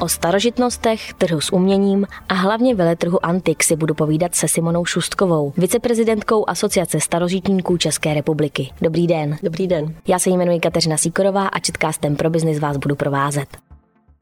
O starožitnostech, trhu s uměním a hlavně veletrhu Antik si budu povídat se Simonou Šustkovou, viceprezidentkou Asociace starožitníků České republiky. Dobrý den. Dobrý den. Já se jmenuji Kateřina Síkorová a Četkástem pro biznis vás budu provázet.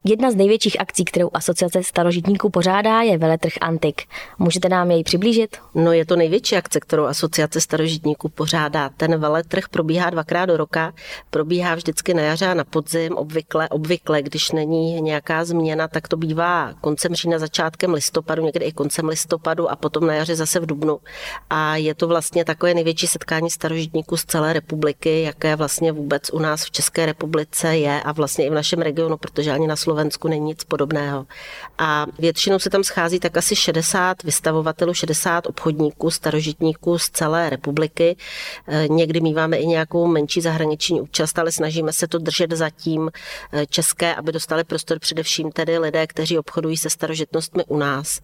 Jedna z největších akcí, kterou Asociace starožitníků pořádá, je veletrh Antik. Můžete nám jej přiblížit? No je to největší akce, kterou Asociace starožitníků pořádá. Ten veletrh probíhá dvakrát do roka, probíhá vždycky na jaře a na podzim, obvykle, obvykle, když není nějaká změna, tak to bývá koncem října, začátkem listopadu, někdy i koncem listopadu a potom na jaře zase v dubnu. A je to vlastně takové největší setkání starožitníků z celé republiky, jaké vlastně vůbec u nás v České republice je a vlastně i v našem regionu, protože ani na není nic podobného. A většinou se tam schází tak asi 60 vystavovatelů, 60 obchodníků, starožitníků z celé republiky. E, někdy míváme i nějakou menší zahraniční účast, ale snažíme se to držet zatím e, české, aby dostali prostor především tedy lidé, kteří obchodují se starožitnostmi u nás.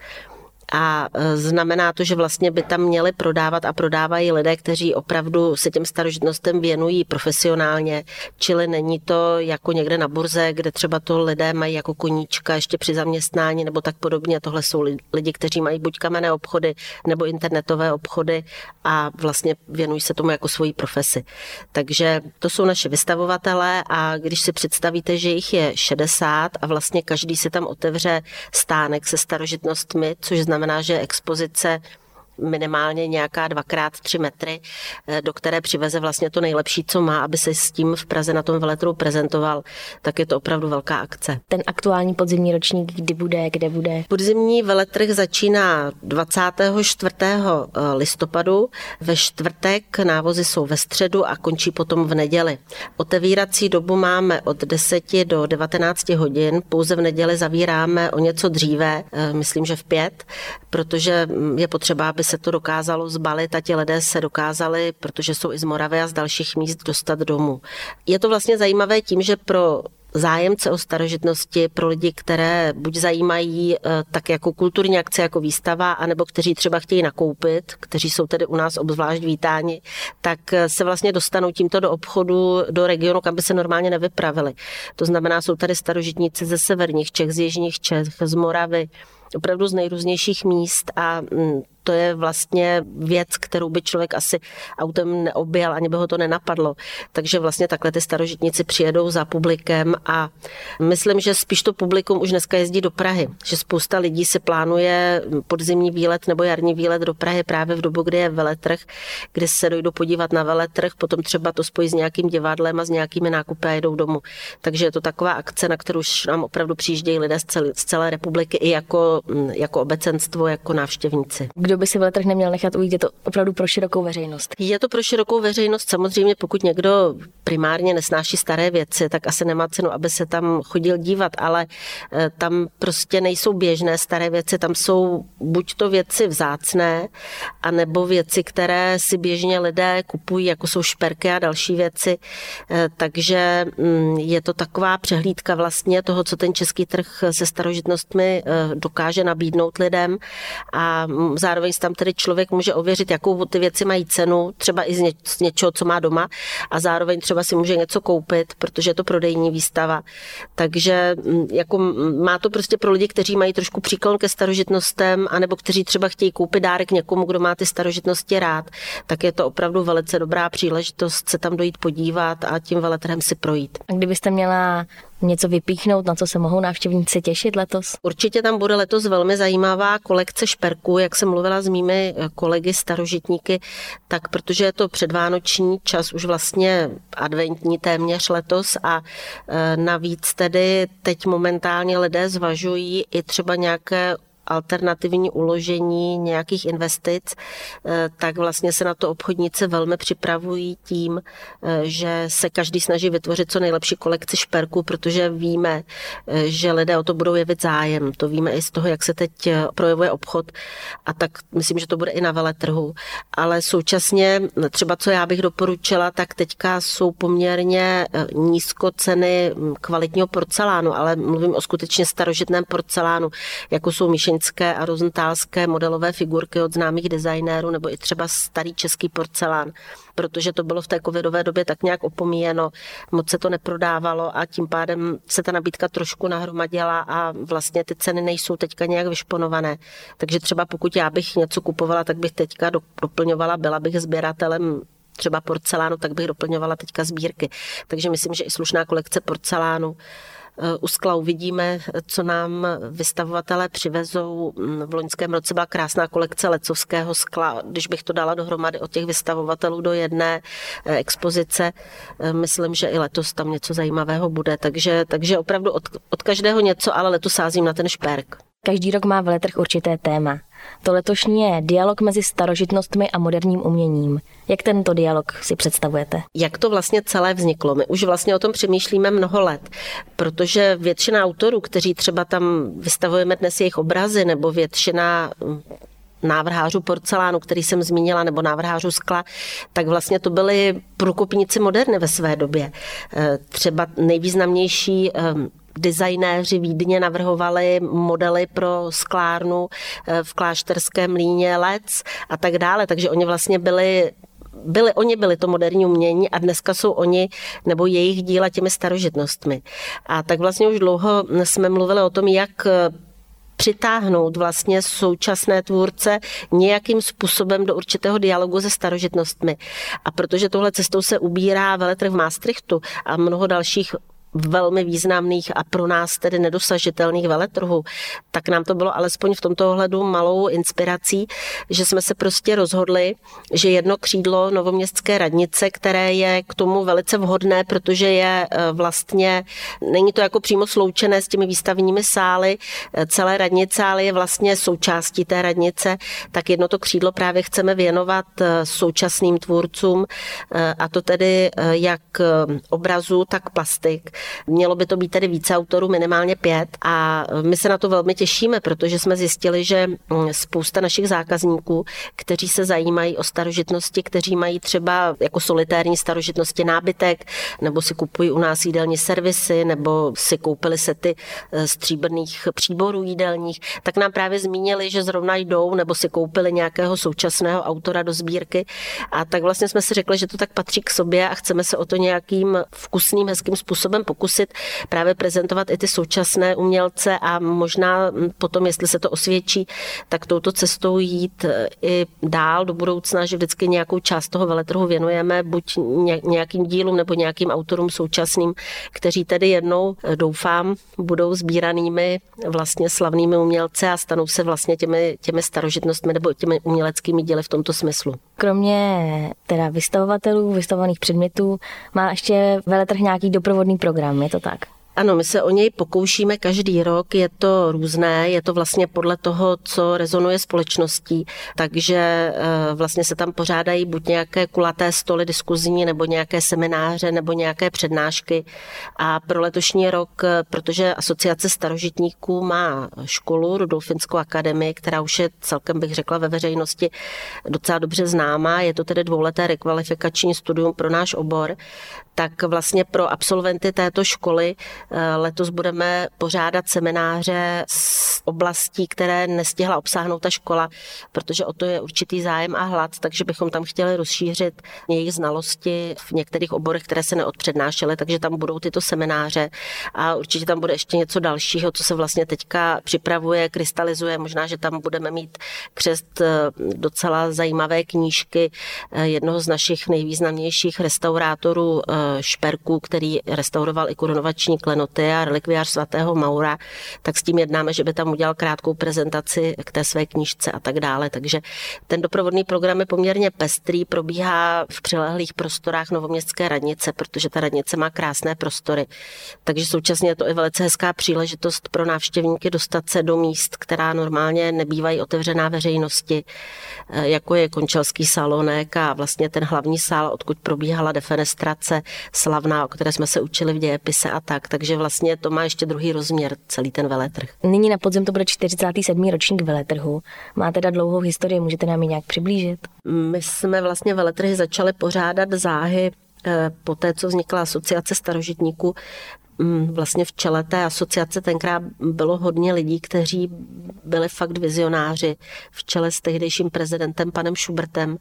A e, znamená to, že vlastně by tam měli prodávat a prodávají lidé, kteří opravdu se těm starožitnostem věnují profesionálně, čili není to jako někde na burze, kde třeba to lidé mají jako koníčka ještě při zaměstnání nebo tak podobně. Tohle jsou lidi, kteří mají buď kamenné obchody nebo internetové obchody a vlastně věnují se tomu jako svojí profesi. Takže to jsou naše vystavovatelé a když si představíte, že jich je 60 a vlastně každý si tam otevře stánek se starožitnostmi, což znamená, znamená, že expozice minimálně nějaká dvakrát tři metry, eh, do které přiveze vlastně to nejlepší, co má, aby se s tím v Praze na tom veletru prezentoval, tak je to opravdu velká akce. Ten aktuální podzimní ročník, kdy bude, kde bude? Podzimní veletrh začíná 24. Eh, listopadu, ve čtvrtek návozy jsou ve středu a končí potom v neděli. Otevírací dobu máme od 10 do 19 hodin, pouze v neděli zavíráme o něco dříve, eh, myslím, že v pět, protože je potřeba, aby se to dokázalo zbalit a ti lidé se dokázali, protože jsou i z Moravy a z dalších míst, dostat domů. Je to vlastně zajímavé tím, že pro zájemce o starožitnosti pro lidi, které buď zajímají eh, tak jako kulturní akce, jako výstava, anebo kteří třeba chtějí nakoupit, kteří jsou tedy u nás obzvlášť vítáni, tak eh, se vlastně dostanou tímto do obchodu, do regionu, kam by se normálně nevypravili. To znamená, jsou tady starožitníci ze severních Čech, z jižních Čech, z Moravy, opravdu z nejrůznějších míst a mm, to je vlastně věc, kterou by člověk asi autem neobjel, ani by ho to nenapadlo. Takže vlastně takhle ty starožitníci přijedou za publikem a myslím, že spíš to publikum už dneska jezdí do Prahy, že spousta lidí si plánuje podzimní výlet nebo jarní výlet do Prahy právě v dobu, kdy je veletrh, kdy se dojdou podívat na veletrh, potom třeba to spojí s nějakým divadlem a s nějakými nákupy a jedou domů. Takže je to taková akce, na kterou už nám opravdu přijíždějí lidé z celé, z celé republiky i jako, jako obecenstvo, jako návštěvníci. Kdo kdo by si veletrh neměl nechat ujít, je to opravdu pro širokou veřejnost. Je to pro širokou veřejnost, samozřejmě pokud někdo primárně nesnáší staré věci, tak asi nemá cenu, aby se tam chodil dívat, ale eh, tam prostě nejsou běžné staré věci, tam jsou buď to věci vzácné, anebo věci, které si běžně lidé kupují, jako jsou šperky a další věci. Eh, takže mm, je to taková přehlídka vlastně toho, co ten český trh se starožitnostmi eh, dokáže nabídnout lidem a mm, zároveň si tam tedy člověk může ověřit, jakou ty věci mají cenu, třeba i z, ně, z něčeho, co má doma a zároveň třeba si může něco koupit, protože je to prodejní výstava. Takže mm, jako má to prostě pro lidi, kteří mají trošku příklon ke starožitnostem, anebo kteří třeba chtějí koupit dárek někomu, kdo má ty starožitnosti rád, tak je to opravdu velice dobrá příležitost se tam dojít podívat a tím veletrhem si projít. A kdybyste měla něco vypíchnout, na co se mohou návštěvníci těšit letos? Určitě tam bude letos velmi zajímavá kolekce šperků, jak jsem mluvila s mými kolegy starožitníky, tak protože je to předvánoční čas, už vlastně adventní téměř letos a e, navíc tedy teď momentálně lidé zvažují i třeba nějaké alternativní uložení nějakých investic, eh, tak vlastně se na to obchodníci velmi připravují tím, eh, že se každý snaží vytvořit co nejlepší kolekci šperků, protože víme, eh, že lidé o to budou jevit zájem. To víme i z toho, jak se teď projevuje obchod a tak myslím, že to bude i na veletrhu. Ale současně třeba, co já bych doporučila, tak teďka jsou poměrně nízko ceny hm, kvalitního porcelánu, ale mluvím o skutečně starožitném porcelánu, jako jsou míšení čínské a rozentálské modelové figurky od známých designérů nebo i třeba starý český porcelán, protože to bylo v té covidové době tak nějak opomíjeno, moc se to neprodávalo a tím pádem se ta nabídka trošku nahromadila a vlastně ty ceny nejsou teďka nějak vyšponované. Takže třeba pokud já bych něco kupovala, tak bych teďka doplňovala, byla bych sběratelem třeba porcelánu, tak bych doplňovala teďka sbírky. Takže myslím, že i slušná kolekce porcelánu u skla uvidíme, co nám vystavovatelé přivezou. Mm, v loňském roce byla krásná kolekce lecovského skla. Když bych to dala dohromady od těch vystavovatelů do jedné eh, expozice, eh, myslím, že i letos tam něco zajímavého bude. Takže, takže opravdu od, od každého něco, ale letos sázím na ten šperk. Každý rok má veletrh určité téma. To letošní je dialog mezi starožitnostmi a moderním uměním. Jak tento dialog si představujete? Jak to vlastně celé vzniklo? My už vlastně o tom přemýšlíme mnoho let, protože většina autorů, kteří třeba tam vystavujeme dnes jejich obrazy, nebo většina hm, návrhářů porcelánu, který jsem zmínila, nebo návrhářů skla, tak vlastně to byli průkopníci moderny ve své době. Eh, třeba nejvýznamnější hm, designéři Vídně navrhovali modely pro sklárnu eh, v klášterském mlíně Lec a tak dále, takže oni vlastně byli byli, oni byli to moderní umění a dneska jsou oni nebo jejich díla těmi starožitnostmi. A tak vlastně už dlouho jsme mluvili o tom, jak eh, přitáhnout vlastně současné tvůrce nějakým způsobem do určitého dialogu se starožitnostmi. A protože tohle cestou se ubírá veletrh v Maastrichtu a mnoho dalších velmi významných a pro nás tedy nedosažitelných veletrhů, tak nám to bylo alespoň v tomto ohledu malou inspirací, že jsme se prostě rozhodli, že jedno křídlo novoměstské radnice, které je k tomu velice vhodné, protože je e, vlastně, není to jako přímo sloučené s těmi výstavními sály e, celé radnice, ale je vlastně součástí té radnice, tak jedno to křídlo právě chceme věnovat e, současným tvůrcům a to tedy jak obrazu, tak plastik. Mělo by to být tedy více autorů, minimálně pět a my se na to velmi těšíme, protože jsme zjistili, že mm, spousta našich zákazníků, kteří se zajímají o starožitnosti, kteří mají třeba jako solitérní starožitnosti nábytek, nebo si kupují u nás jídelní servisy, nebo si koupili sety eh, stříbrných příborů jídelních, tak nám právě zmínili, že zrovna jdou nebo si koupili nějakého současného autora do sbírky. A tak vlastně jsme si řekli, že to tak patří k sobě a chceme se o to nějakým vkusným, hezkým způsobem pokusit právě prezentovat i ty současné umělce a možná potom, jestli se to osvědčí, tak touto cestou jít e, i dál do budoucna, že vždycky nějakou část toho veletrhu věnujeme buď nějakým dílům nebo nějakým autorům současným, kteří tedy jednou, e, doufám, budou sbíranými vlastně slavnými umělce a stanou se vlastně těmi, těmi starožitnostmi nebo těmi uměleckými díly v tomto smyslu. Kromě teda vystavovatelů, vystavovaných předmětů, má ještě veletrh nějaký doprovodný program program, je to tak? Ano, my se o něj pokoušíme každý rok, je to různé, je to vlastně podle toho, co rezonuje společností, takže eh, vlastně se tam pořádají buď nějaké kulaté stoly diskuzní, nebo nějaké semináře, nebo nějaké přednášky. A pro letošní rok, eh, protože Asociace starožitníků má školu, Rudolfinskou akademii, která už je celkem, bych řekla, ve veřejnosti docela dobře známá, je to tedy dvouleté rekvalifikační studium pro náš obor, tak vlastně pro absolventy této školy letos budeme pořádat semináře z oblastí, které nestihla obsáhnout ta škola, protože o to je určitý zájem a hlad, takže bychom tam chtěli rozšířit jejich znalosti v některých oborech, které se neodpřednášely, takže tam budou tyto semináře a určitě tam bude ještě něco dalšího, co se vlastně teďka připravuje, krystalizuje. Možná, že tam budeme mít křest eh, docela zajímavé knížky eh, jednoho z našich nejvýznamnějších restaurátorů Šperku, který restauroval i korunovační klenoty a relikviář svatého Maura, tak s tím jednáme, že by tam udělal krátkou prezentaci k té své knížce a tak dále. Takže ten doprovodný program je poměrně pestrý, probíhá v přilehlých prostorách Novoměstské radnice, protože ta radnice má krásné prostory. Takže současně je to i velice hezká příležitost pro návštěvníky dostat se do míst, která normálně nebývají otevřená veřejnosti, jako je Končelský salonek a vlastně ten hlavní sál, odkud probíhala defenestrace slavná, o které jsme se učili v dějepise a tak. Takže vlastně to má ještě druhý rozměr, celý ten veletrh. Nyní na podzim to bude 47. ročník veletrhu. Má teda dlouhou historii, můžete nám ji nějak přiblížit? My jsme vlastně veletrhy začali pořádat záhy eh, po té, co vznikla asociace starožitníků vlastně v čele té asociace tenkrát bylo hodně lidí, kteří byli fakt vizionáři v čele s tehdejším prezidentem panem Schubertem.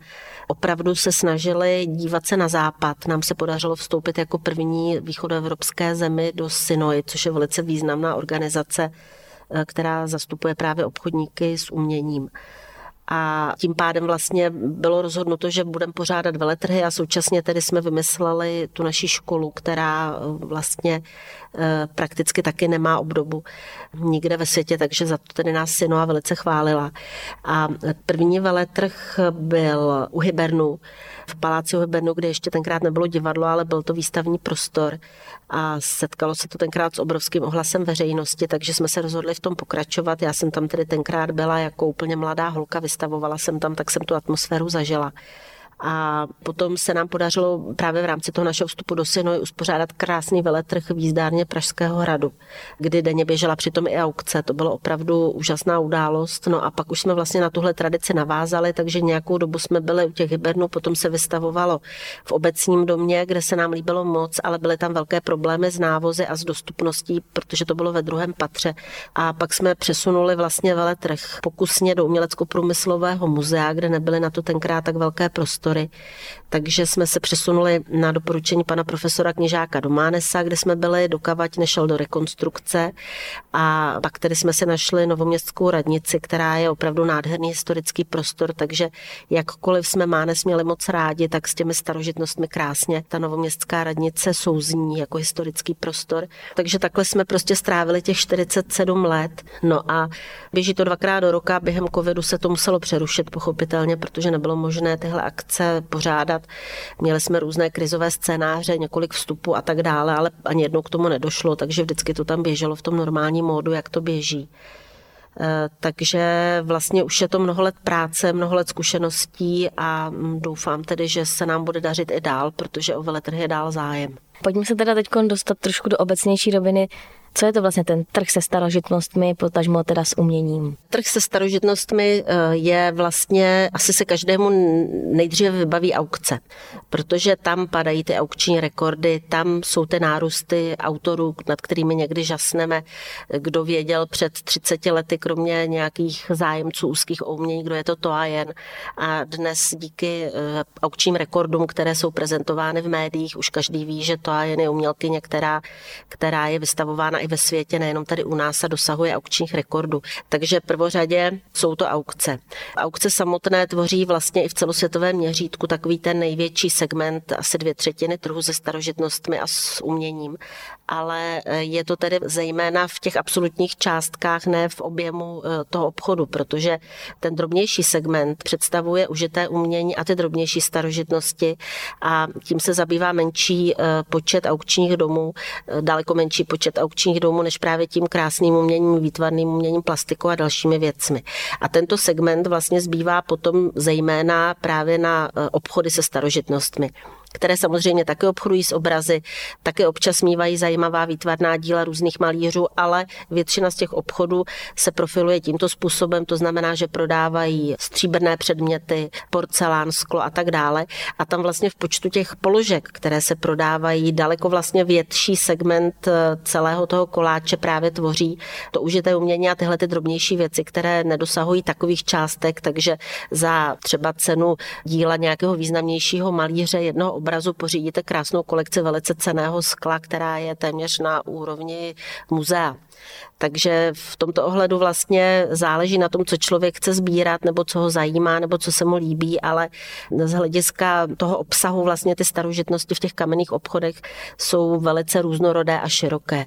Opravdu se snažili dívat se na západ. Nám se podařilo vstoupit jako první východoevropské zemi do Synoi, což je velice významná organizace, eh, která zastupuje právě obchodníky s uměním a tím pádem vlastně bylo rozhodnuto, že budeme pořádat veletrhy a současně tedy jsme vymysleli tu naši školu, která eh, vlastně eh, prakticky taky nemá obdobu nikde ve světě, takže za to tedy nás Sinoa velice chválila. A první veletrh byl u Hybernu, v paláci Hybernu, kde ještě tenkrát nebylo divadlo, ale byl to výstavní prostor a setkalo se to tenkrát s obrovským ohlasem veřejnosti, takže jsme se rozhodli v tom pokračovat. Já jsem tam tedy tenkrát byla jako úplně mladá holka, vystavovala jsem tam, tak jsem tu atmosféru zažila. A potom se nám podařilo právě v rámci toho našeho vstupu do Sinoj uspořádat krásný veletrh v jízdárně Pražského hradu, kdy denně běžela přitom i aukce. To bylo opravdu úžasná událost. No a pak už jsme vlastně na tuhle tradici navázali, takže nějakou dobu jsme byli u těch hybernů, potom se vystavovalo v obecním domě, kde se nám líbilo moc, ale byly tam velké problémy s návozy a s dostupností, protože to bylo ve druhém patře. A pak jsme přesunuli vlastně veletrh pokusně do umělecko-průmyslového muzea, kde nebyly na to tenkrát tak velké prostory prostory. Takže jsme se přesunuli na doporučení pana profesora Kněžáka do Mánesa, kde jsme byli, dokavať nešel do rekonstrukce a pak tedy jsme se našli novoměstskou radnici, která je opravdu nádherný historický prostor, takže jakkoliv jsme Mánes měli moc rádi, tak s těmi starožitnostmi krásně ta novoměstská radnice souzní jako historický prostor. Takže takhle jsme prostě strávili těch 47 let. No a běží to dvakrát do roka, během covidu se to muselo přerušit pochopitelně, protože nebylo možné tyhle akce akce pořádat. Měli jsme různé krizové scénáře, několik vstupů a tak dále, ale ani jednou k tomu nedošlo, takže vždycky to tam běželo v tom normálním módu, jak to běží. Eh, takže vlastně už je to mnoho let práce, mnoho let zkušeností a mm, doufám tedy, že se nám bude dařit i dál, protože o veletrhy je dál zájem. Pojďme se teda teď dostat trošku do obecnější roviny. Co je to vlastně ten trh se starožitnostmi, potažmo teda s uměním? Trh se starožitnostmi eh, je vlastně, asi se každému nejdříve vybaví aukce, protože tam padají ty aukční rekordy, tam jsou ty nárůsty autorů, nad kterými někdy žasneme. Kdo věděl před 30 lety, kromě nějakých zájemců úzkých umění, kdo je to to a jen. A dnes díky eh, aukčním rekordům, které jsou prezentovány v médiích, už každý ví, že to a jen je umělkyně, která, která je vystavována i ve světě, nejenom tady u nás a dosahuje aukčních rekordů. Takže prvořadě jsou to aukce. Aukce samotné tvoří vlastně i v celosvětovém měřítku takový ten největší segment, asi dvě třetiny trhu se starožitnostmi a s uměním. Ale eh, je to tedy zejména v těch absolutních částkách, ne v objemu eh, toho obchodu, protože ten drobnější segment představuje užité umění a ty drobnější starožitnosti a tím se zabývá menší eh, počet aukčních domů, daleko menší počet aukčních domů než právě tím krásným uměním, výtvarným uměním plastikou a dalšími věcmi. A tento segment vlastně zbývá potom zejména právě na eh, obchody se starožitnostmi které samozřejmě také obchodují s obrazy, také občas mývají zajímavá výtvarná díla různých malířů, ale většina z těch obchodů se profiluje tímto způsobem, to znamená, že prodávají stříbrné předměty, porcelán, sklo a tak dále. A tam vlastně v počtu těch položek, které se prodávají, daleko vlastně větší segment eh, celého toho koláče právě tvoří to užité umění a tyhle ty drobnější věci, které nedosahují takových částek, takže za třeba cenu díla nějakého významnějšího malíře jednoho obrazu pořídíte krásnou kolekci velice ceného skla, která je téměř na úrovni muzea. Takže v tomto ohledu vlastně záleží na tom, co člověk chce sbírat, nebo co ho zajímá, nebo co se mu líbí, ale z hlediska toho obsahu vlastně ty starožitnosti v těch kamenných obchodech jsou velice různorodé a široké.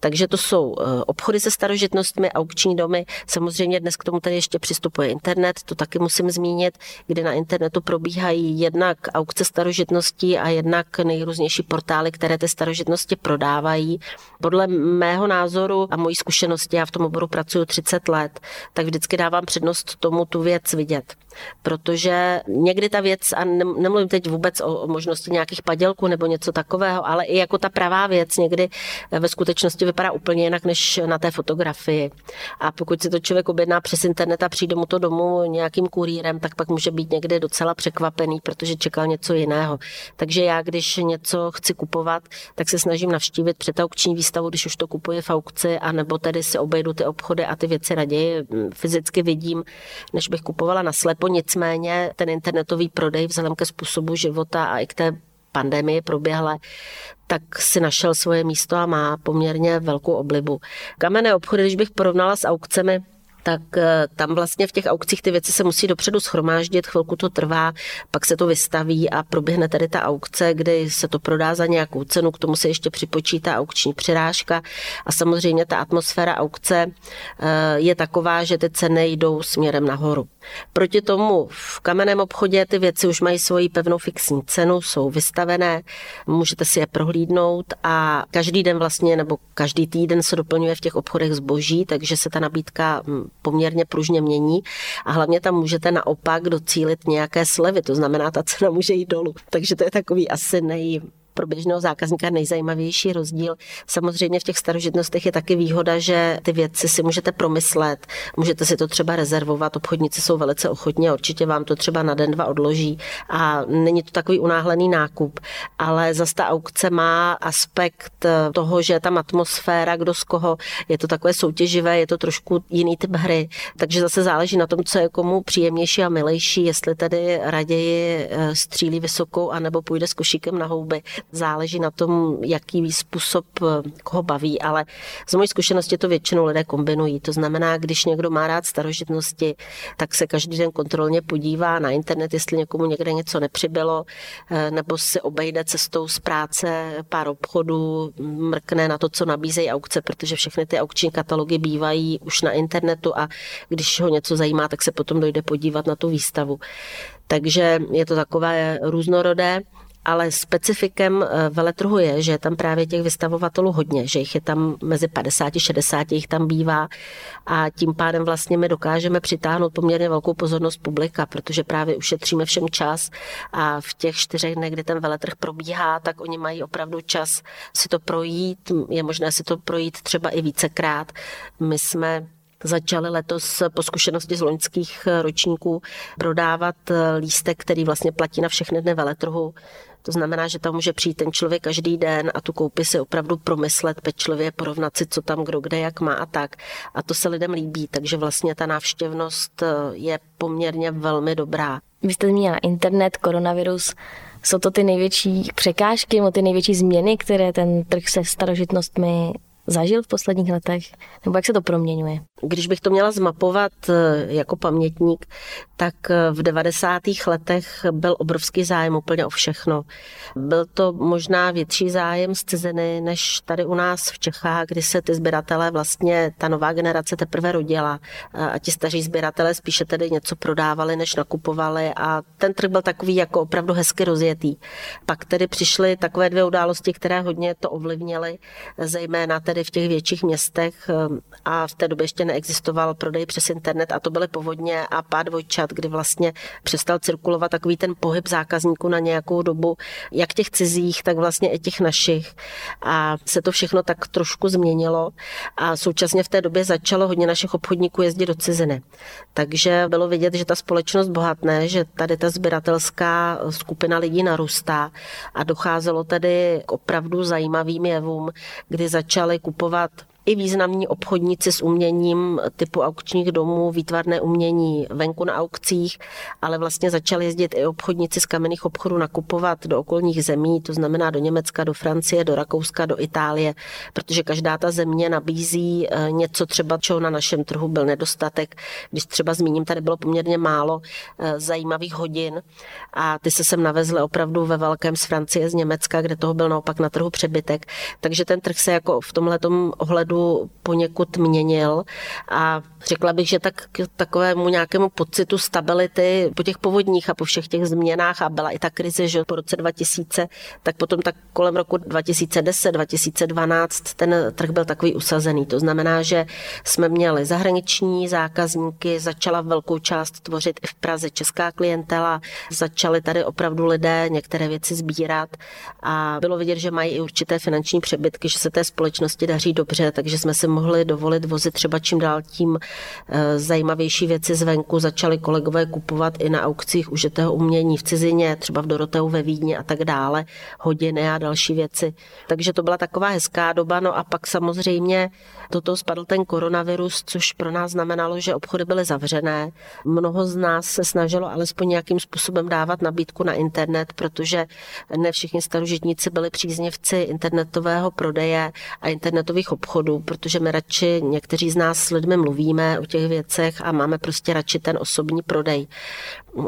Takže to jsou eh, obchody se starožitnostmi, aukční domy. Samozřejmě dnes k tomu tady ještě přistupuje internet, to taky musím zmínit, kde na internetu probíhají jednak aukce starožitností a jednak nejrůznější portály, které ty starožitnosti prodávají. Podle mého názoru a mojí zkušenosti, já v tom oboru pracuji 30 let, tak vždycky dávám přednost tomu tu věc vidět. Protože někdy ta věc, a nemluvím teď vůbec o možnosti nějakých padělků nebo něco takového, ale i jako ta pravá věc někdy ve skutečnosti vypadá úplně jinak než na té fotografii. A pokud si to člověk objedná přes internet a přijde mu to domů nějakým kurýrem, tak pak může být někdy docela překvapený, protože čekal něco jiného. Takže já, když něco chci kupovat, tak se snažím navštívit před aukční výstavu, když už to kupuje v aukci, anebo tedy si obejdu ty obchody a ty věci raději mm, fyzicky vidím, než bych kupovala na slepo. Nicméně ten internetový prodej vzhledem ke způsobu života a i k té pandemii proběhle, tak si našel svoje místo a má poměrně velkou oblibu. Kamenné obchody, když bych porovnala s aukcemi, tak eh, tam vlastně v těch aukcích ty věci se musí dopředu schromáždit, chvilku to trvá, pak se to vystaví a proběhne tady ta aukce, kdy se to prodá za nějakou cenu, k tomu se ještě připočítá aukční přirážka a samozřejmě ta atmosféra aukce eh, je taková, že ty ceny jdou směrem nahoru. Proti tomu v kamenném obchodě ty věci už mají svoji pevnou fixní cenu, jsou vystavené, můžete si je prohlídnout a každý den vlastně nebo každý týden se doplňuje v těch obchodech zboží, takže se ta nabídka hm, poměrně pružně mění a hlavně tam můžete naopak docílit nějaké slevy, to znamená, ta cena může jít dolů. Takže to je takový asi nej, pro běžného zákazníka nejzajímavější rozdíl. Samozřejmě v těch starožitnostech je taky výhoda, že ty věci si můžete promyslet, můžete si to třeba rezervovat, obchodníci jsou velice ochotní a určitě vám to třeba na den, dva odloží a není to takový unáhlený nákup, ale zase ta aukce má aspekt toho, že tam atmosféra, kdo z koho, je to takové soutěživé, je to trošku jiný typ hry, takže zase záleží na tom, co je komu příjemnější a milejší, jestli tedy raději eh, střílí vysokou anebo půjde s košíkem na houby záleží na tom, jaký způsob eh, koho baví, ale z mojí zkušenosti to většinou lidé kombinují. To znamená, když někdo má rád starožitnosti, tak se každý den kontrolně podívá na internet, jestli někomu někde něco nepřibylo, eh, nebo si obejde cestou z práce pár obchodů, mrkne na to, co nabízejí aukce, protože všechny ty aukční katalogy bývají už na internetu a když ho něco zajímá, tak se potom dojde podívat na tu výstavu. Takže je to takové různorodé ale specifikem eh, veletrhu je, že je tam právě těch vystavovatelů hodně, že jich je tam mezi 50 60 jich tam bývá a tím pádem vlastně my dokážeme přitáhnout poměrně velkou pozornost publika, protože právě ušetříme všem čas a v těch čtyřech dnech, kdy ten veletrh probíhá, tak oni mají opravdu čas si to projít, je možné si to projít třeba i vícekrát. My jsme začali letos po zkušenosti z loňských ročníků prodávat lístek, který vlastně platí na všechny dny veletrhu. To znamená, že tam může přijít ten člověk každý den a tu koupi si opravdu promyslet pečlivě, porovnat si, co tam kdo kde jak má a tak. A to se lidem líbí, takže vlastně ta návštěvnost eh, je poměrně velmi dobrá. Vy jste zmínila internet, koronavirus. Jsou to ty největší překážky, ty největší změny, které ten trh se starožitnostmi zažil v posledních letech? Nebo jak se to proměňuje? Když bych to měla zmapovat eh, jako pamětník, tak eh, v 90. letech byl obrovský zájem úplně o všechno. Byl to možná větší zájem z ciziny, než tady u nás v Čechách, kdy se ty sběratelé vlastně, ta nová generace teprve rodila a ti staří sběratelé spíše tedy něco prodávali, než nakupovali a ten trh byl takový jako opravdu hezky rozjetý. Pak tedy přišly takové dvě události, které hodně to ovlivnily, zejména tedy v těch větších městech eh, a v té době ještě neexistoval prodej přes internet a to byly povodně a pád dvojčat, kdy vlastně přestal cirkulovat takový ten pohyb zákazníků na nějakou dobu, jak těch cizích, tak vlastně i těch našich. A se to všechno tak trošku změnilo a současně v té době začalo hodně našich obchodníků jezdit do ciziny. Takže bylo vidět, že ta společnost bohatne, že tady ta sběratelská skupina lidí narůstá a docházelo tedy k opravdu zajímavým jevům, kdy začaly kupovat i významní obchodníci s uměním typu aukčních domů, výtvarné umění venku na aukcích, ale vlastně začali jezdit i obchodníci z kamenných obchodů nakupovat do okolních zemí, to znamená do Německa, do Francie, do Rakouska, do Itálie, protože každá ta země nabízí eh, něco třeba, čeho na našem trhu byl nedostatek. Když třeba zmíním, tady bylo poměrně málo eh, zajímavých hodin a ty se sem navezly opravdu ve velkém z Francie, z Německa, kde toho byl naopak na trhu přebytek. Takže ten trh se jako v tomhle ohledu opravdu poněkud měnil a řekla bych, že tak k takovému nějakému pocitu stability po těch povodních a po všech těch změnách a byla i ta krize, že po roce 2000, tak potom tak kolem roku 2010, 2012 ten trh byl takový usazený. To znamená, že jsme měli zahraniční zákazníky, začala velkou část tvořit i v Praze česká klientela, začaly tady opravdu lidé některé věci sbírat a bylo vidět, že mají i určité finanční přebytky, že se té společnosti daří dobře, takže jsme si mohli dovolit vozit třeba čím dál tím zajímavější věci zvenku. Začali kolegové kupovat i na aukcích užitého umění v cizině, třeba v Doroteu ve Vídni a tak dále, hodiny a další věci. Takže to byla taková hezká doba. No a pak samozřejmě do toho spadl ten koronavirus, což pro nás znamenalo, že obchody byly zavřené. Mnoho z nás se snažilo alespoň nějakým způsobem dávat nabídku na internet, protože ne všichni starožitníci byli příznivci internetového prodeje a internetových obchodů, protože my radši někteří z nás s lidmi mluvíme o těch věcech a máme prostě radši ten osobní prodej.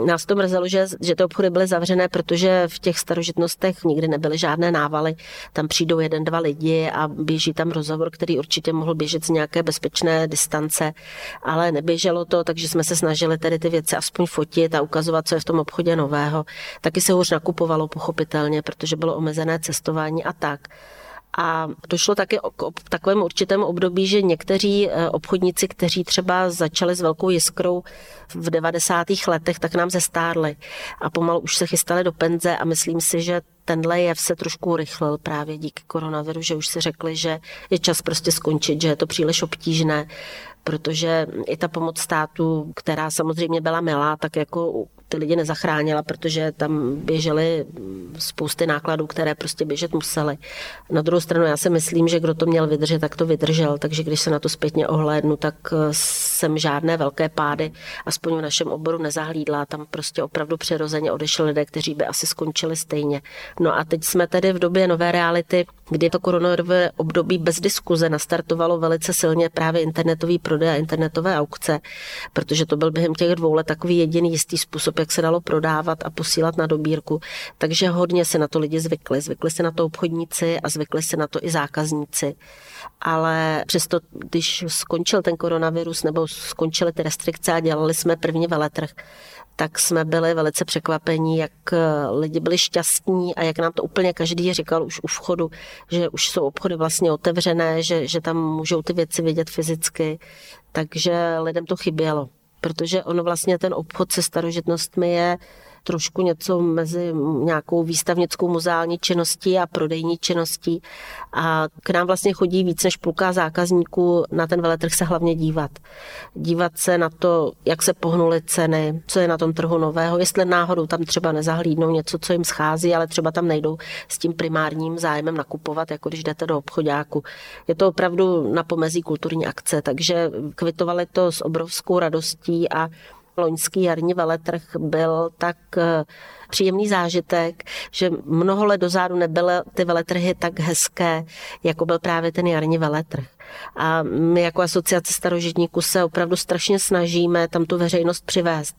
Nás to mrzelo, že, že ty obchody byly zavřené, protože v těch starožitnostech nikdy nebyly žádné návaly. Tam přijdou jeden, dva lidi a běží tam rozhovor, který určitě mohl běžet z nějaké bezpečné distance, ale neběželo to, takže jsme se snažili tedy ty věci aspoň fotit a ukazovat, co je v tom obchodě nového. Taky se hůř nakupovalo pochopitelně, protože bylo omezené cestování a tak. A došlo také k takovému určitému období, že někteří eh, obchodníci, kteří třeba začali s velkou jiskrou v 90. letech, tak nám zestárli a pomalu už se chystali do penze a myslím si, že tenhle jev se trošku urychlil právě díky koronaviru, že už si řekli, že je čas prostě skončit, že je to příliš obtížné, protože i ta pomoc státu, která samozřejmě byla milá, tak jako ty lidi nezachránila, protože tam běžely spousty nákladů, které prostě běžet musely. Na druhou stranu já si myslím, že kdo to měl vydržet, tak to vydržel, takže když se na to zpětně ohlédnu, tak eh, jsem žádné velké pády, aspoň v našem oboru nezahlídla. Tam prostě opravdu přirozeně odešli lidé, kteří by asi skončili stejně. No a teď jsme tedy v době nové reality, kdy to koronové období bez diskuze nastartovalo velice silně právě internetový prodej a internetové aukce, protože to byl během těch dvou let takový jediný jistý způsob, jak se dalo prodávat a posílat na dobírku. Takže hodně se na to lidi zvykli. Zvykli se na to obchodníci a zvykli se na to i zákazníci. Ale přesto, když skončil ten koronavirus nebo skončily ty restrikce a dělali jsme první veletrh, tak jsme byli velice překvapení, jak lidi byli šťastní a jak nám to úplně každý říkal už u vchodu, že už jsou obchody vlastně otevřené, že, že tam můžou ty věci vidět fyzicky, takže lidem to chybělo protože ono vlastně ten obchod se starožitnostmi je trošku něco mezi nějakou výstavnickou muzeální činností a prodejní činností. A k nám vlastně chodí víc než půlka zákazníků na ten veletrh se hlavně dívat. Dívat se na to, jak se pohnuly ceny, co je na tom trhu nového, jestli náhodou tam třeba nezahlídnou něco, co jim schází, ale třeba tam nejdou s tím primárním zájmem nakupovat, jako když jdete do obchodáku. Je to opravdu na pomezí kulturní akce, takže kvitovali to s obrovskou radostí a loňský jarní veletrh byl tak eh, příjemný zážitek, že mnoho let dozadu nebyly ty veletrhy tak hezké, jako byl právě ten jarní veletrh. A my jako asociace starožitníků se opravdu strašně snažíme tam tu veřejnost přivést,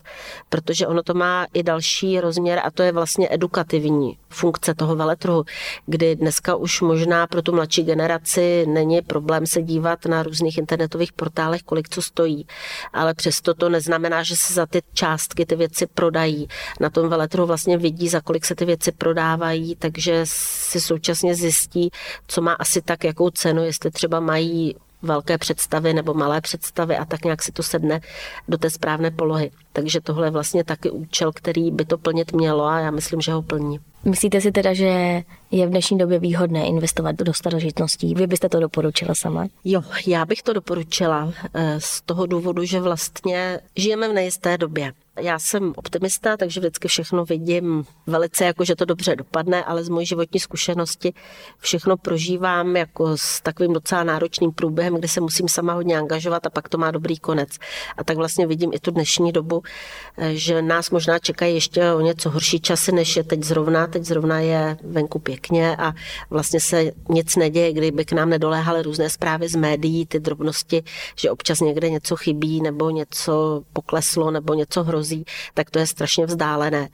protože ono to má i další rozměr a to je vlastně edukativní funkce toho veletrhu, kdy dneska už možná pro tu mladší generaci není problém se dívat na různých internetových portálech, kolik co stojí, ale přesto to neznamená, že se za ty částky ty věci prodají. Na tom veletrhu vlastně vidí, za kolik se ty věci prodávají, takže si současně zjistí, co má asi tak, jakou cenu, jestli třeba mají velké představy nebo malé představy a tak nějak si to sedne do té správné polohy. Takže tohle je vlastně taky účel, který by to plnit mělo a já myslím, že ho plní. Myslíte si teda, že je v dnešní době výhodné investovat do starožitností? Vy byste to doporučila sama? Jo, já bych to doporučila eh, z toho důvodu, že vlastně žijeme v nejisté době. Já jsem optimista, takže vždycky všechno vidím velice jako, že to dobře dopadne, ale z mojí životní zkušenosti všechno prožívám jako s takovým docela náročným průběhem, kde se musím sama hodně angažovat a pak to má dobrý konec. A tak vlastně vidím i tu dnešní dobu smyslu, že nás možná čekají ještě o něco horší časy, než je teď zrovna. Teď zrovna je venku pěkně a vlastně se nic neděje, kdyby k nám nedoléhaly různé zprávy z médií, ty drobnosti, že občas někde něco chybí nebo něco pokleslo nebo něco hrozí, tak to je strašně vzdálené.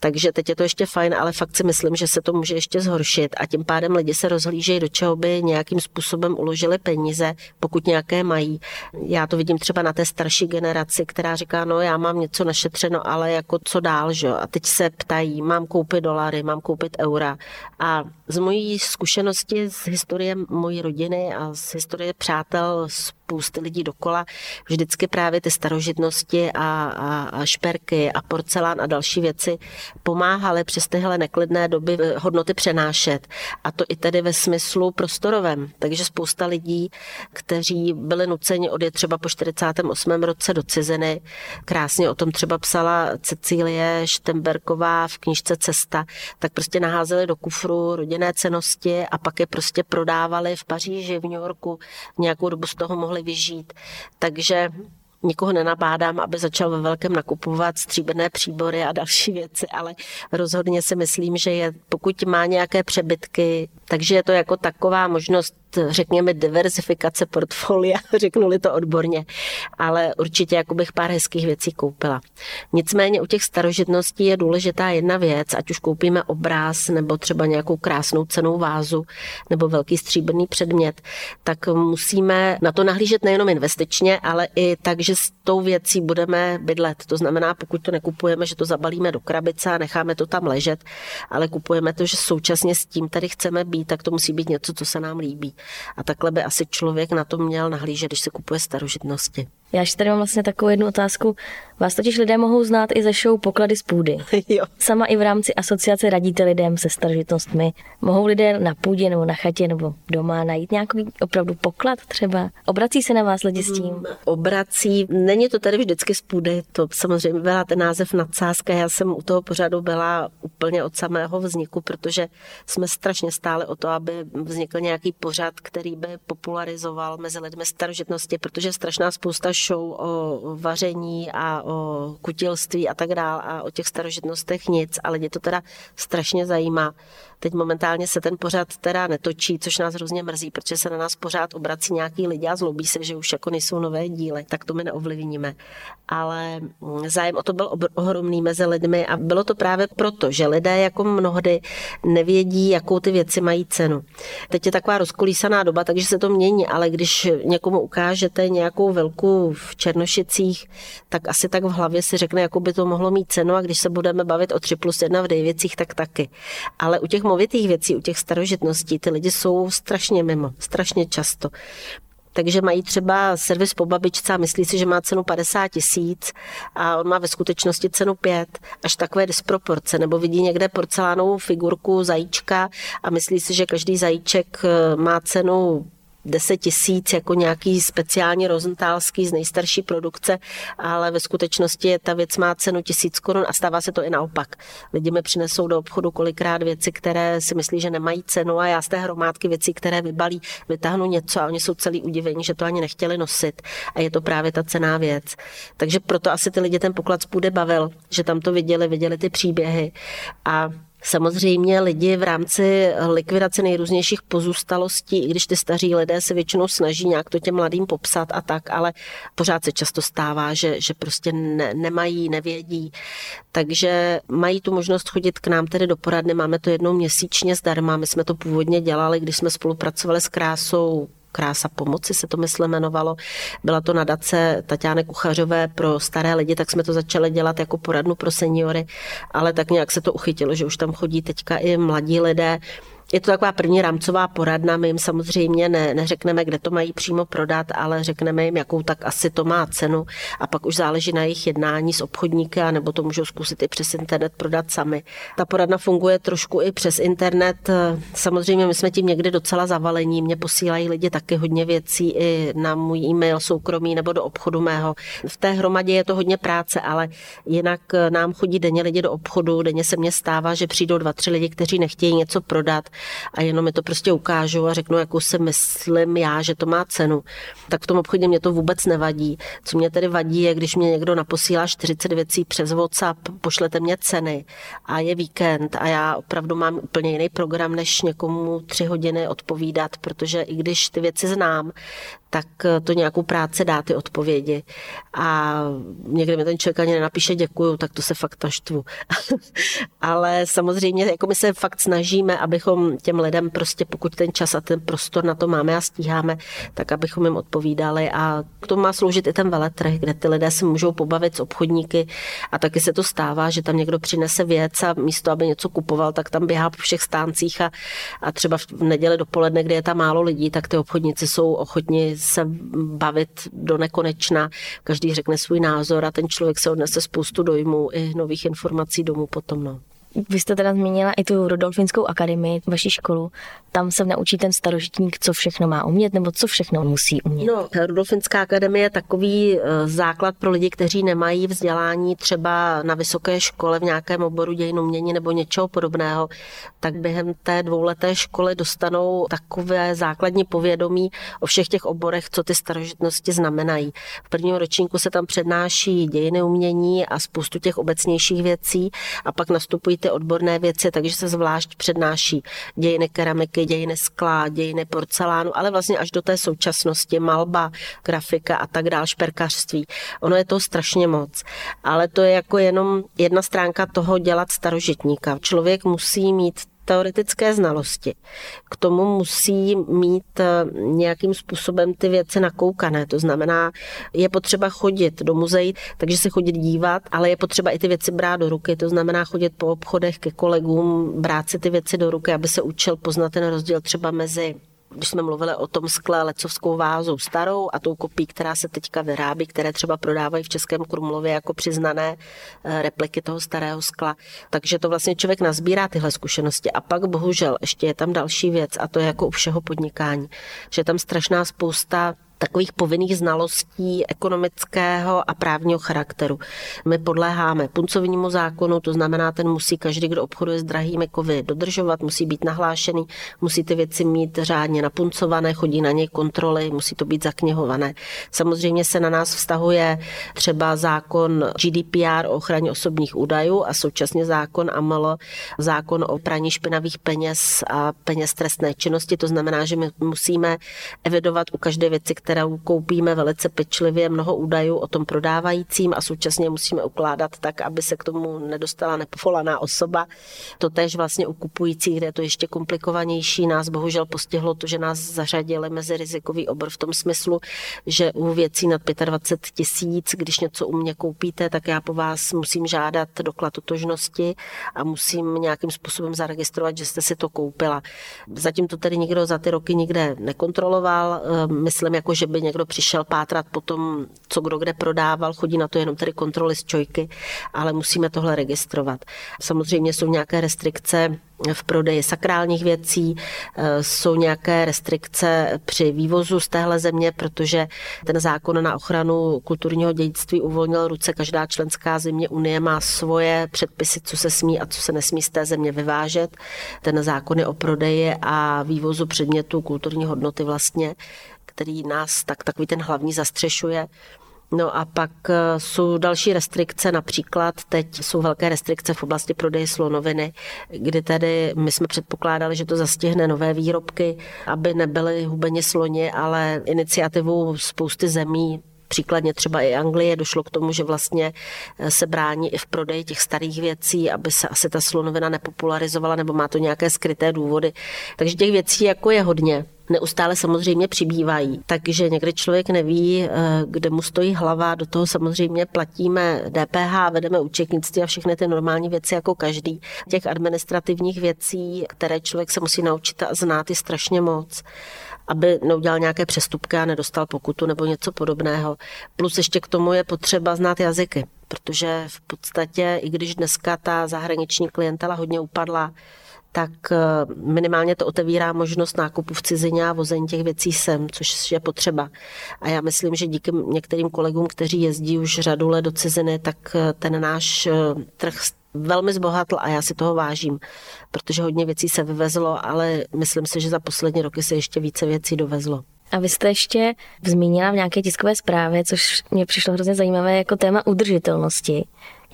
Takže teď je to ještě fajn, ale fakt si myslím, že se to může ještě zhoršit a tím pádem lidi se rozhlížejí, do čeho by nějakým způsobem uložili peníze, pokud nějaké mají. Já to vidím třeba na té starší generaci, která říká, no já mám něco našetřeno, ale jako co dál, že? A teď se ptají, mám koupit dolary, mám koupit eura. A z mojí zkušenosti z historie mojí rodiny a z historie přátel, spousty lidí dokola, vždycky právě ty starožitnosti a, a, a šperky a porcelán a další věci pomáhaly přes tyhle neklidné doby hodnoty přenášet. A to i tedy ve smyslu prostorovém. Takže spousta lidí, kteří byli nuceni odjet třeba po 48. roce do ciziny, krásně o tom třeba psala Cecílie Štemberková v knižce Cesta, tak prostě naházeli do kufru rodinné cenosti a pak je prostě prodávali v Paříži, v New Yorku. Nějakou dobu z toho mohli vyžít. Takže nikoho nenabádám, aby začal ve velkém nakupovat stříbrné příbory a další věci, ale rozhodně si myslím, že je, pokud má nějaké přebytky, takže je to jako taková možnost řekněme, diversifikace portfolia, řeknuli to odborně, ale určitě jako bych pár hezkých věcí koupila. Nicméně u těch starožitností je důležitá jedna věc, ať už koupíme obráz nebo třeba nějakou krásnou cenou vázu nebo velký stříbrný předmět, tak musíme na to nahlížet nejenom investičně, ale i tak, že s tou věcí budeme bydlet. To znamená, pokud to nekupujeme, že to zabalíme do krabice a necháme to tam ležet, ale kupujeme to, že současně s tím tady chceme být, tak to musí být něco, co se nám líbí. A takhle by asi člověk na to měl nahlížet, když se kupuje starožitnosti. Já ještě tady mám vlastně takovou jednu otázku. Vás totiž lidé mohou znát i ze show Poklady z půdy. jo. Sama i v rámci asociace radíte lidem se starožitnostmi. Mohou lidé na půdě nebo na chatě nebo doma najít nějaký opravdu poklad třeba? Obrací se na vás lidi s tím? Hmm, obrací. Není to tady vždycky z půdy. To samozřejmě byla ten název nadsázka. Já jsem u toho pořadu byla úplně od samého vzniku, protože jsme strašně stáli o to, aby vznikl nějaký pořad, který by popularizoval mezi lidmi starožitnosti, protože strašná spousta show o vaření a o kutilství a tak dál a o těch starožitnostech nic, ale mě to teda strašně zajímá. Teď momentálně se ten pořád teda netočí, což nás hrozně mrzí, protože se na nás pořád obrací nějaký lidi a zlobí se, že už jako nejsou nové díly, tak to my neovlivníme. Ale mm, zájem o to byl ohromný mezi lidmi a bylo to právě proto, že lidé jako mnohdy nevědí, jakou ty věci mají cenu. Teď je taková rozkolísaná doba, takže se to mění, ale když někomu ukážete nějakou velkou v Černošicích, tak asi tak v hlavě si řekne, jakou by to mohlo mít cenu a když se budeme bavit o 3 plus 1 v Dejvěcích, tak taky. Ale u těch movitých věcí, u těch starožitností, ty lidi jsou strašně mimo, strašně často. Takže mají třeba servis po babičce a myslí si, že má cenu 50 tisíc a on má ve skutečnosti cenu 5, až takové disproporce. Nebo vidí někde porcelánovou figurku zajíčka a myslí si, že každý zajíček eh, má cenu 10 tisíc jako nějaký speciální rozentálský z nejstarší produkce, ale ve skutečnosti ta věc má cenu tisíc korun a stává se to i naopak. Lidi mi přinesou do obchodu kolikrát věci, které si myslí, že nemají cenu a já z té hromádky věcí, které vybalí, vytáhnu něco a oni jsou celý udivení, že to ani nechtěli nosit a je to právě ta cená věc. Takže proto asi ty lidi ten poklad spůjde bavil, že tam to viděli, viděli ty příběhy a Samozřejmě lidi v rámci likvidace nejrůznějších pozůstalostí, i když ty staří lidé se většinou snaží nějak to těm mladým popsat a tak, ale pořád se často stává, že, že prostě ne, nemají, nevědí. Takže mají tu možnost chodit k nám tedy do poradny. Máme to jednou měsíčně zdarma. My jsme to původně dělali, když jsme spolupracovali s krásou Krása pomoci se to myslím jmenovalo. Byla to nadace Tatiany Kuchařové pro staré lidi, tak jsme to začali dělat jako poradnu pro seniory, ale tak nějak se to uchytilo, že už tam chodí teďka i mladí lidé, je to taková první rámcová poradna, my jim samozřejmě ne, neřekneme, kde to mají přímo prodat, ale řekneme jim, jakou tak asi to má cenu a pak už záleží na jejich jednání s obchodníky, nebo to můžou zkusit i přes internet prodat sami. Ta poradna funguje trošku i přes internet. Samozřejmě my jsme tím někdy docela zavalení, mě posílají lidi taky hodně věcí i na můj e-mail soukromý nebo do obchodu mého. V té hromadě je to hodně práce, ale jinak nám chodí denně lidi do obchodu, denně se mně stává, že přijdou dva, tři lidi, kteří nechtějí něco prodat, a jenom mi to prostě ukážu a řeknu, jakou si myslím já, že to má cenu. Tak v tom obchodě mě to vůbec nevadí. Co mě tedy vadí, je, když mě někdo naposílá 40 věcí přes WhatsApp, pošlete mě ceny a je víkend a já opravdu mám úplně jiný program, než někomu tři hodiny odpovídat, protože i když ty věci znám, tak to nějakou práci dá ty odpovědi. A někdy mi ten člověk ani nenapíše děkuju, tak to se fakt naštvu. Ale samozřejmě, jako my se fakt snažíme, abychom těm lidem prostě, pokud ten čas a ten prostor na to máme a stíháme, tak abychom jim odpovídali. A k tomu má sloužit i ten veletrh, kde ty lidé se můžou pobavit s obchodníky a taky se to stává, že tam někdo přinese věc a místo, aby něco kupoval, tak tam běhá po všech stáncích a, a třeba v neděli dopoledne, kdy je tam málo lidí, tak ty obchodníci jsou ochotni se bavit do nekonečna. Každý řekne svůj názor a ten člověk se odnese spoustu dojmů i nových informací domů potom. No. Vy jste teda zmínila i tu Rudolfinskou akademii, vaši školu. Tam se naučí ten starožitník, co všechno má umět, nebo co všechno musí umět. No, Rudolfinská akademie je takový eh, základ pro lidi, kteří nemají vzdělání třeba na vysoké škole v nějakém oboru dějin umění nebo něčeho podobného, tak během té dvouleté školy dostanou takové základní povědomí o všech těch oborech, co ty starožitnosti znamenají. V prvním ročníku se tam přednáší dějiny umění a spoustu těch obecnějších věcí a pak nastupují ty odborné věci, takže se zvlášť přednáší dějiny keramiky, dějiny skla, dějiny porcelánu, ale vlastně až do té současnosti malba, grafika a tak dále, šperkařství. Ono je to strašně moc, ale to je jako jenom jedna stránka toho dělat starožitníka. Člověk musí mít teoretické znalosti. K tomu musí mít eh, nějakým způsobem ty věci nakoukané. To znamená, je potřeba chodit do muzeí, takže se chodit dívat, ale je potřeba i ty věci brát do ruky. To znamená chodit po obchodech ke kolegům, brát si ty věci do ruky, aby se učil poznat ten rozdíl třeba mezi když jsme mluvili o tom skle lecovskou vázou starou a tou kopí, která se teďka vyrábí, které třeba prodávají v Českém Krumlově jako přiznané eh, repliky toho starého skla. Takže to vlastně člověk nazbírá tyhle zkušenosti. A pak bohužel ještě je tam další věc a to je jako u všeho podnikání, že je tam strašná spousta takových povinných znalostí ekonomického a právního charakteru. My podléháme puncovnímu zákonu, to znamená, ten musí každý, kdo obchoduje s drahými kovy, dodržovat, musí být nahlášený, musí ty věci mít řádně napuncované, chodí na něj kontroly, musí to být zaknihované. Samozřejmě se na nás vztahuje třeba zákon GDPR o ochraně osobních údajů a současně zákon AML, zákon o praní špinavých peněz a peněz trestné činnosti. To znamená, že my musíme evidovat u každé věci, kterou koupíme velice pečlivě mnoho údajů o tom prodávajícím a současně musíme ukládat tak, aby se k tomu nedostala nepofolaná osoba. To tež vlastně u kupujících, kde je to ještě komplikovanější. Nás bohužel postihlo to, že nás zařadili mezi rizikový obor v tom smyslu, že u věcí nad 25 tisíc, když něco u mě koupíte, tak já po vás musím žádat doklad totožnosti a musím nějakým způsobem zaregistrovat, že jste si to koupila. Zatím to tedy nikdo za ty roky nikde nekontroloval. Myslím, jako že by někdo přišel pátrat po tom, co kdo kde prodával, chodí na to jenom tedy kontroly z čojky, ale musíme tohle registrovat. Samozřejmě jsou nějaké restrikce v prodeji sakrálních věcí, eh, jsou nějaké restrikce při vývozu z téhle země, protože ten zákon na ochranu kulturního dědictví uvolnil ruce. Každá členská země Unie má svoje předpisy, co se smí a co se nesmí z té země vyvážet. Ten zákon je o prodeji a vývozu předmětů kulturní hodnoty vlastně který nás tak takový ten hlavní zastřešuje. No a pak eh, jsou další restrikce, například teď jsou velké restrikce v oblasti prodeje slonoviny, kdy tedy my jsme předpokládali, že to zastihne nové výrobky, aby nebyly hubeně sloni, ale iniciativou spousty zemí Příkladně třeba i Anglie došlo k tomu, že vlastně eh, se brání i v prodeji těch starých věcí, aby se asi ta slonovina nepopularizovala, nebo má to nějaké skryté důvody. Takže těch věcí jako je hodně neustále samozřejmě přibývají. Takže někdy člověk neví, eh, kde mu stojí hlava, do toho samozřejmě platíme DPH, vedeme účetnictví a všechny ty normální věci jako každý. Těch administrativních věcí, které člověk se musí naučit a znát, je strašně moc aby neudělal nějaké přestupky a nedostal pokutu nebo něco podobného. Plus ještě k tomu je potřeba znát jazyky, protože v podstatě, i když dneska ta zahraniční klientela hodně upadla, tak eh, minimálně to otevírá možnost nákupu v cizině a vození těch věcí sem, což je potřeba. A já myslím, že díky některým kolegům, kteří jezdí už řadu let do ciziny, tak eh, ten náš eh, trh velmi zbohatl a já si toho vážím, protože hodně věcí se vyvezlo, ale myslím si, že za poslední roky se ještě více věcí dovezlo. A vy jste ještě zmínila v nějaké tiskové zprávě, což mě přišlo hrozně zajímavé jako téma udržitelnosti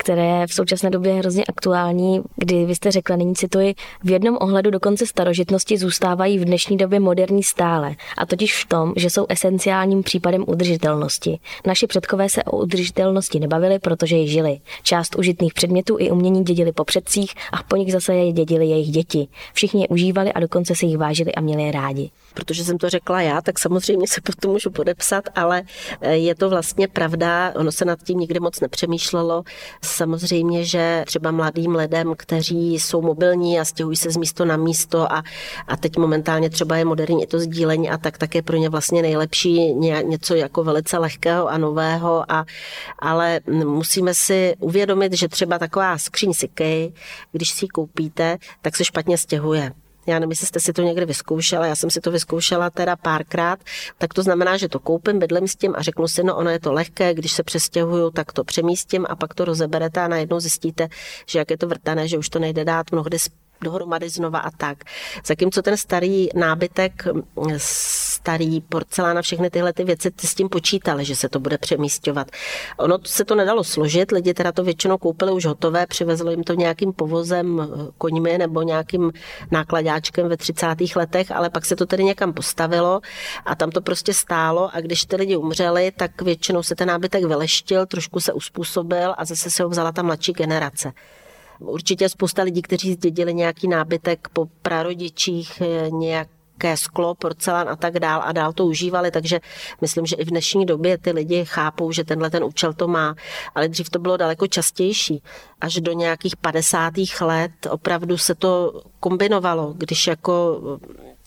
které je v současné době hrozně aktuální, kdy vy jste řekla, nyní cituji, v jednom ohledu dokonce starožitnosti zůstávají v dnešní době moderní stále, a totiž v tom, že jsou esenciálním případem udržitelnosti. Naši předkové se o udržitelnosti nebavili, protože ji žili. Část užitných předmětů i umění dědili po předcích a po nich zase je dědili jejich děti. Všichni je užívali a dokonce si jich vážili a měli je rádi protože jsem to řekla já, tak samozřejmě se pod to můžu podepsat, ale eh, je to vlastně pravda, ono se nad tím nikdy moc nepřemýšlelo. Samozřejmě, že třeba mladým lidem, kteří jsou mobilní a stěhují se z místo na místo a, a teď momentálně třeba je moderní i to sdílení a tak, tak je pro ně vlastně nejlepší něco jako velice lehkého a nového, a, ale musíme si uvědomit, že třeba taková skříň Sikej, když si ji koupíte, tak se špatně stěhuje. Já nevím, jestli jste si to někdy vyzkoušela, já jsem si to vyzkoušela teda párkrát, tak to znamená, že to koupím, bydlím s tím a řeknu si, no ono je to lehké, když se přestěhuju, tak to přemístím a pak to rozeberete a najednou zjistíte, že jak je to vrtané, že už to nejde dát mnohdy dohromady znova a tak. Zatímco ten starý nábytek, starý porcelán a všechny tyhle ty věci, ty s tím počítali, že se to bude přemístěvat. Ono se to nedalo složit, lidi teda to většinou koupili už hotové, přivezlo jim to nějakým povozem koňmi nebo nějakým nákladáčkem ve 30. letech, ale pak se to tedy někam postavilo a tam to prostě stálo a když ty lidi umřeli, tak většinou se ten nábytek vyleštil, trošku se uspůsobil a zase se ho vzala ta mladší generace. Určitě spousta lidí, kteří zdědili nějaký nábytek po prarodičích, eh, nějak nějaké sklo, porcelán a tak dál a dál to užívali, takže myslím, že i v dnešní době ty lidi chápou, že tenhle ten účel to má, ale dřív to bylo daleko častější. Až do nějakých 50. let opravdu se to kombinovalo, když jako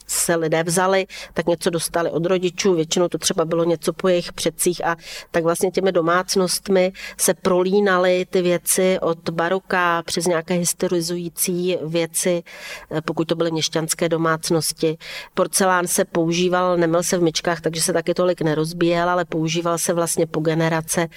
se lidé vzali, tak něco dostali od rodičů, většinou to třeba bylo něco po jejich předcích a tak vlastně těmi domácnostmi se prolínaly ty věci od baroka přes nějaké historizující věci, eh, pokud to byly měšťanské domácnosti. Porcelán se používal, nemil se v myčkách, takže se taky tolik nerozbíjel, ale používal se vlastně po generace.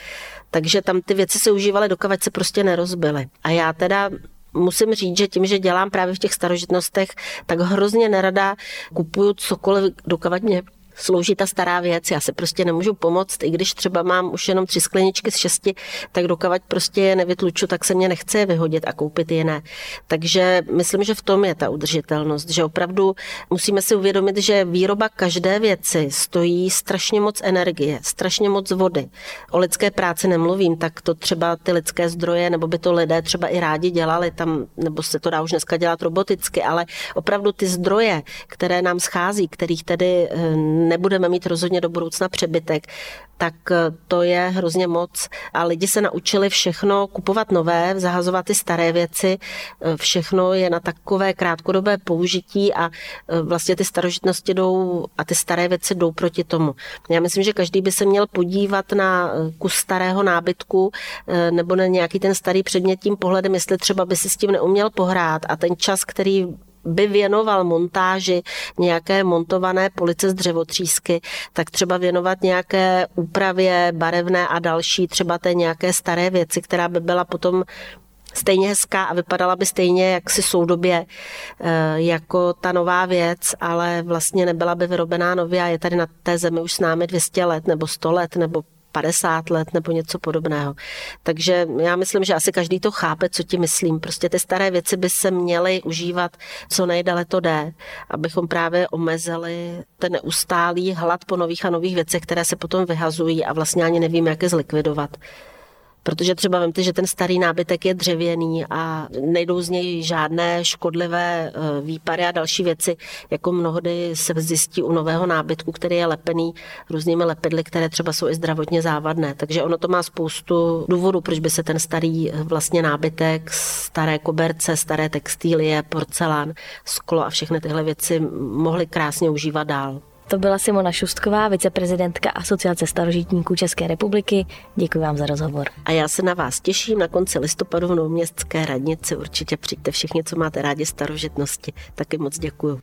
Takže tam ty věci se užívaly, dokud se prostě nerozbily. A já teda musím říct, že tím, že dělám právě v těch starožitnostech, tak hrozně nerada kupuju cokoliv, dokud mě slouží ta stará věc. Já se prostě nemůžu pomoct, i když třeba mám už jenom tři skleničky z šesti, tak dokavať prostě je nevytluču, tak se mě nechce vyhodit a koupit jiné. Takže myslím, že v tom je ta udržitelnost, že opravdu musíme si uvědomit, že výroba každé věci stojí strašně moc energie, strašně moc vody. O lidské práci nemluvím, tak to třeba ty lidské zdroje, nebo by to lidé třeba i rádi dělali tam, nebo se to dá už dneska dělat roboticky, ale opravdu ty zdroje, které nám schází, kterých tedy eh, nebudeme mít rozhodně do budoucna přebytek, tak eh, to je hrozně moc. A lidi se naučili všechno kupovat nové, zahazovat ty staré věci, eh, všechno je na takové krátkodobé použití a eh, vlastně ty starožitnosti jdou a ty staré věci jdou proti tomu. Já myslím, že každý by se měl podívat na kus starého nábytku nebo na nějaký ten starý předmět tím pohledem, jestli třeba by si s tím neuměl pohrát a ten čas, který by věnoval montáži nějaké montované police z dřevotřísky, tak třeba věnovat nějaké úpravě barevné a další, třeba té nějaké staré věci, která by byla potom stejně hezká a vypadala by stejně jak si soudobě eh, jako ta nová věc, ale vlastně nebyla by vyrobená nově a je tady na té zemi už s námi 200 let nebo 100 let nebo 50 let nebo něco podobného. Takže já myslím, že asi každý to chápe, co ti myslím. Prostě ty staré věci by se měly užívat co nejdale to jde, abychom právě omezili ten neustálý hlad po nových a nových věcech, které se potom vyhazují a vlastně ani nevíme, jak je zlikvidovat. Protože třeba vemte, že ten starý nábytek je dřevěný a nejdou z něj žádné škodlivé eh, výpary a další věci, jako mnohdy se zjistí u nového nábytku, který je lepený různými lepidly, které třeba jsou i zdravotně závadné. Takže ono to má spoustu důvodů, proč by se ten starý eh, vlastně nábytek, staré koberce, staré textílie, porcelán, sklo a všechny tyhle věci mohly krásně užívat dál. To byla Simona Šustková, viceprezidentka Asociace starožitníků České republiky. Děkuji vám za rozhovor. A já se na vás těším na konci listopadu v Městské radnici. Určitě přijďte všichni, co máte rádi starožitnosti. Taky moc děkuji.